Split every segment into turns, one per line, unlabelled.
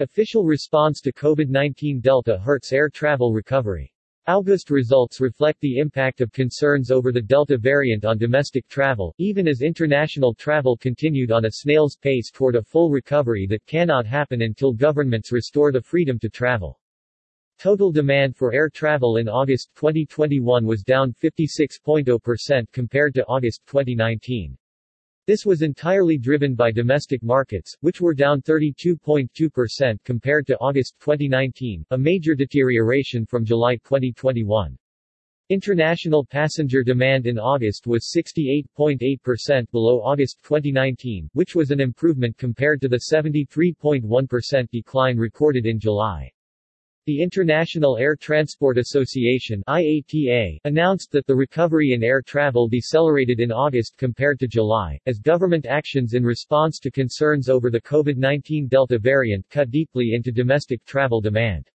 Official response to COVID-19 Delta hurts air travel recovery. August results reflect the impact of concerns over the Delta variant on domestic travel, even as international travel continued on a snail's pace toward a full recovery that cannot happen until governments restore the freedom to travel. Total demand for air travel in August 2021 was down 56.0% compared to August 2019. This was entirely driven by domestic markets, which were down 32.2% compared to August 2019, a major deterioration from July 2021. International passenger demand in August was 68.8% below August 2019, which was an improvement compared to the 73.1% decline recorded in July. The International Air Transport Association IATA announced that the recovery in air travel decelerated in August compared to July, as government actions in response to concerns over the COVID-19 Delta variant cut deeply into domestic travel demand.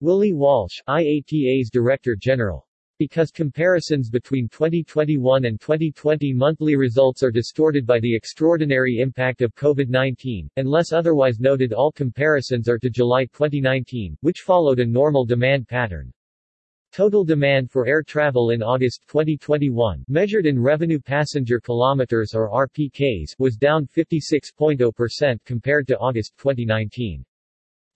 Willie Walsh, IATA's Director General because comparisons between 2021 and 2020 monthly results are distorted by the extraordinary impact of COVID-19, unless otherwise noted all comparisons are to July 2019, which followed a normal demand pattern. Total demand for air travel in August 2021, measured in revenue passenger kilometers or RPKs, was down 56.0% compared to August 2019.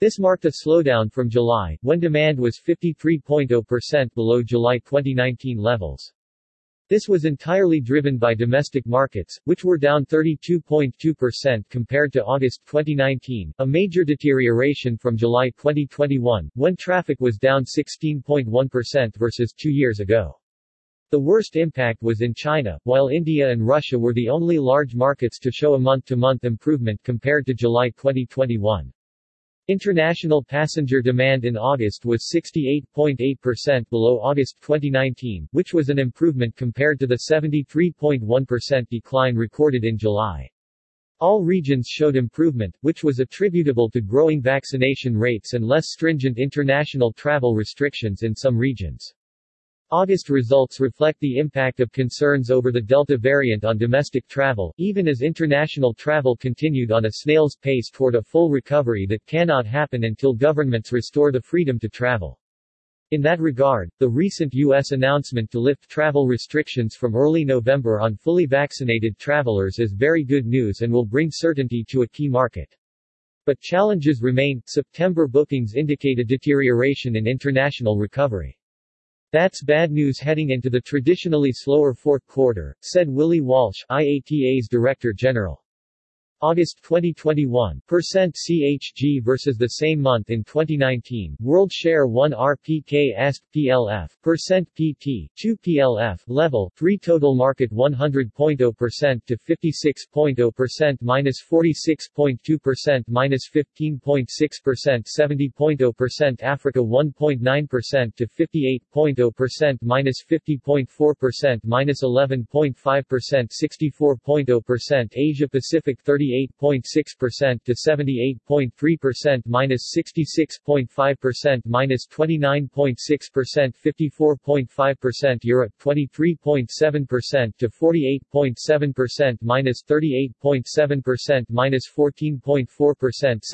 This marked a slowdown from July, when demand was 53.0% below July 2019 levels. This was entirely driven by domestic markets, which were down 32.2% compared to August 2019, a major deterioration from July 2021, when traffic was down 16.1% versus two years ago. The worst impact was in China, while India and Russia were the only large markets to show a month-to-month improvement compared to July 2021. International passenger demand in August was 68.8% below August 2019, which was an improvement compared to the 73.1% decline recorded in July. All regions showed improvement, which was attributable to growing vaccination rates and less stringent international travel restrictions in some regions. August results reflect the impact of concerns over the Delta variant on domestic travel, even as international travel continued on a snail's pace toward a full recovery that cannot happen until governments restore the freedom to travel. In that regard, the recent U.S. announcement to lift travel restrictions from early November on fully vaccinated travelers is very good news and will bring certainty to a key market. But challenges remain. September bookings indicate a deterioration in international recovery. That's bad news heading into the traditionally slower fourth quarter, said Willie Walsh, IATA's Director General. August 2021, percent CHG versus the same month in 2019, World Share 1 RPK ESP PLF, percent PT, 2 PLF, level, 3 total market 100.0% to 56.0 minus 46.2% minus 15.6% 70.0% Africa 1.9% to 58.0 minus 50.4% minus 11.5% 64.0% Asia Pacific 38 78.6% to 78.3% minus 66.5% minus 29.6% 54.5% Europe 23.7% to 48.7% minus 38.7% minus 14.4%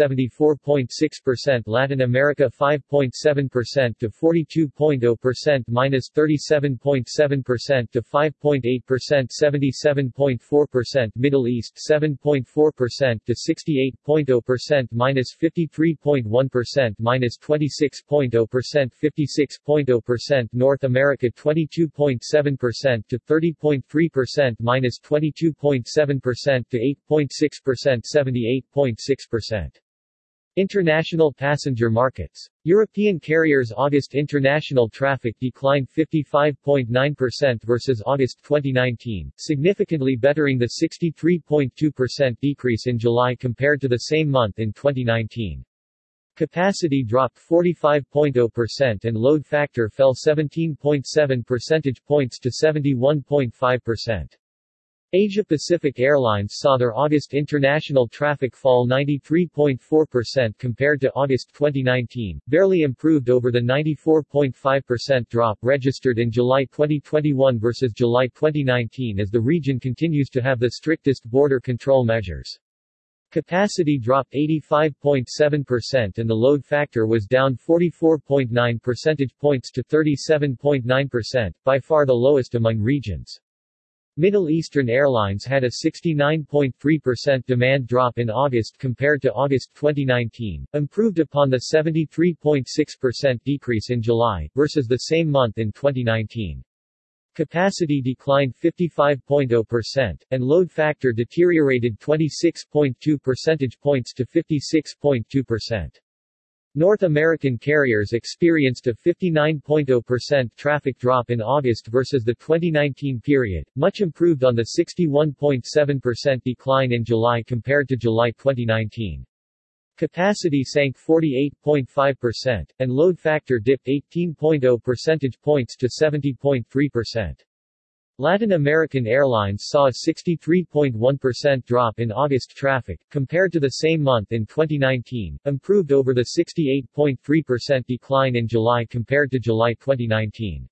74.6% Latin America 5.7% to 42.0 minus 37.7% to 5.8% 77.4% Middle East 7.4 4% to 68.0 minus 53.1 minus 26.0% 56.0% North America 22.7% to 30.3% minus 22.7% to 8.6% 78.6%. International passenger markets. European carriers August international traffic declined 55.9% versus August 2019, significantly bettering the 63.2% decrease in July compared to the same month in 2019. Capacity dropped 45.0% and load factor fell 17.7 percentage points to 71.5%. Asia Pacific Airlines saw their August international traffic fall 93.4% compared to August 2019, barely improved over the 94.5% drop registered in July 2021 versus July 2019 as the region continues to have the strictest border control measures. Capacity dropped 85.7% and the load factor was down 44.9 percentage points to 37.9%, by far the lowest among regions. Middle Eastern Airlines had a 69.3% demand drop in August compared to August 2019, improved upon the 73.6% decrease in July, versus the same month in 2019. Capacity declined 55.0%, and load factor deteriorated 26.2 percentage points to 56.2%. North American carriers experienced a 59.0% traffic drop in August versus the 2019 period, much improved on the 61.7% decline in July compared to July 2019. Capacity sank 48.5%, and load factor dipped 18.0 percentage points to 70.3%. Latin American Airlines saw a 63.1% drop in August traffic, compared to the same month in 2019, improved over the 68.3% decline in July compared to July 2019.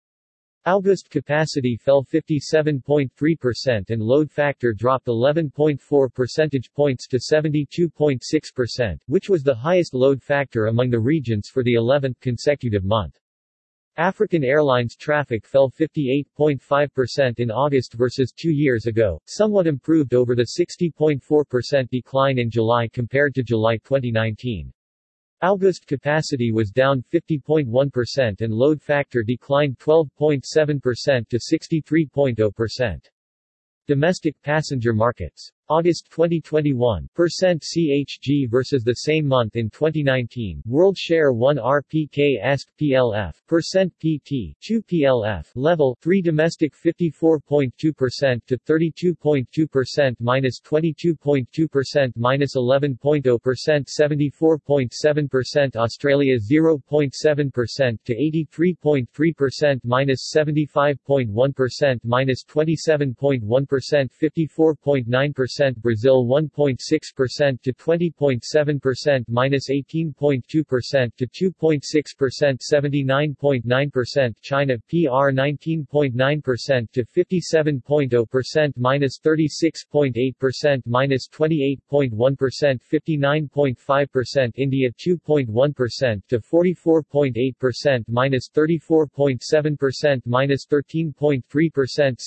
August capacity fell 57.3% and load factor dropped 11.4 percentage points to 72.6%, which was the highest load factor among the regions for the 11th consecutive month. African Airlines traffic fell 58.5% in August versus two years ago, somewhat improved over the 60.4% decline in July compared to July 2019. August capacity was down 50.1% and load factor declined 12.7% to 63.0%. Domestic passenger markets August 2021, percent CHG versus the same month in 2019, world share 1 RPK ESC PLF, percent PT, 2 PLF, level 3 domestic 54.2% to 32.2% minus 22.2% minus 11.0% 74.7% Australia 0.7% to 83.3% minus 75.1 minus 27.1 54.9% Brazil 1.6% to 20.7% minus 18.2% to 2.6% 79.9% China PR 19.9% to 57.0 minus 36.8% minus 28.1 59.5% India 2.1% to 44.8% minus 34.7% minus 13.3%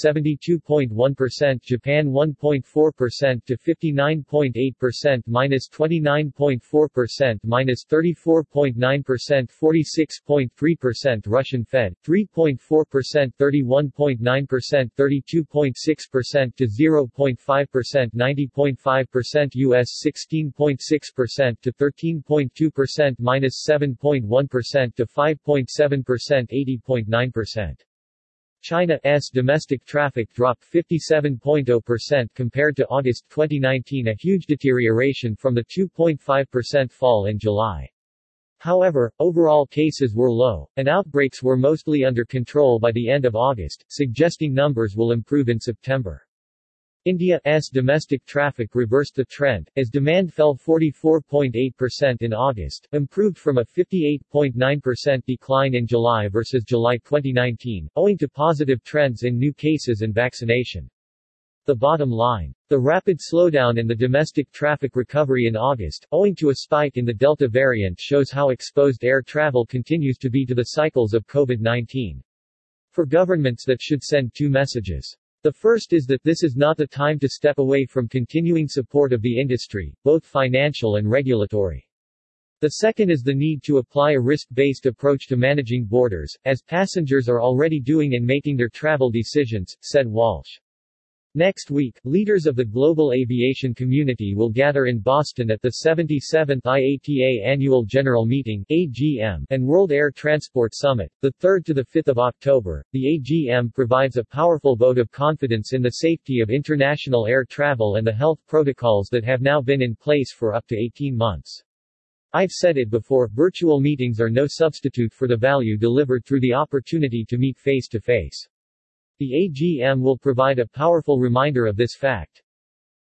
72.1% Japan 1.4% percent to 59.8% minus 29.4% minus 34.9% 46.3% Russian Fed 3.4% 31.9% 32.6% to 0.5% 90.5% US 16.6% to 13.2% minus 7.1 to 5.7% 80.9% China's domestic traffic dropped 57.0% compared to August 2019 a huge deterioration from the 2.5% fall in July. However, overall cases were low, and outbreaks were mostly under control by the end of August, suggesting numbers will improve in September. India's domestic traffic reversed the trend, as demand fell 44.8% in August, improved from a 58.9% decline in July versus July 2019, owing to positive trends in new cases and vaccination. The bottom line. The rapid slowdown in the domestic traffic recovery in August, owing to a spike in the Delta variant shows how exposed air travel continues to be to the cycles of COVID-19. For governments that should send two messages. The first is that this is not the time to step away from continuing support of the industry, both financial and regulatory. The second is the need to apply a risk-based approach to managing borders, as passengers are already doing in making their travel decisions, said Walsh. Next week, leaders of the global aviation community will gather in Boston at the 77th IATA Annual General Meeting AGM and World Air Transport Summit, the 3rd to the 5th of October. The AGM provides a powerful vote of confidence in the safety of international air travel and the health protocols that have now been in place for up to 18 months. I've said it before, virtual meetings are no substitute for the value delivered through the opportunity to meet face to face. The AGM will provide a powerful reminder of this fact.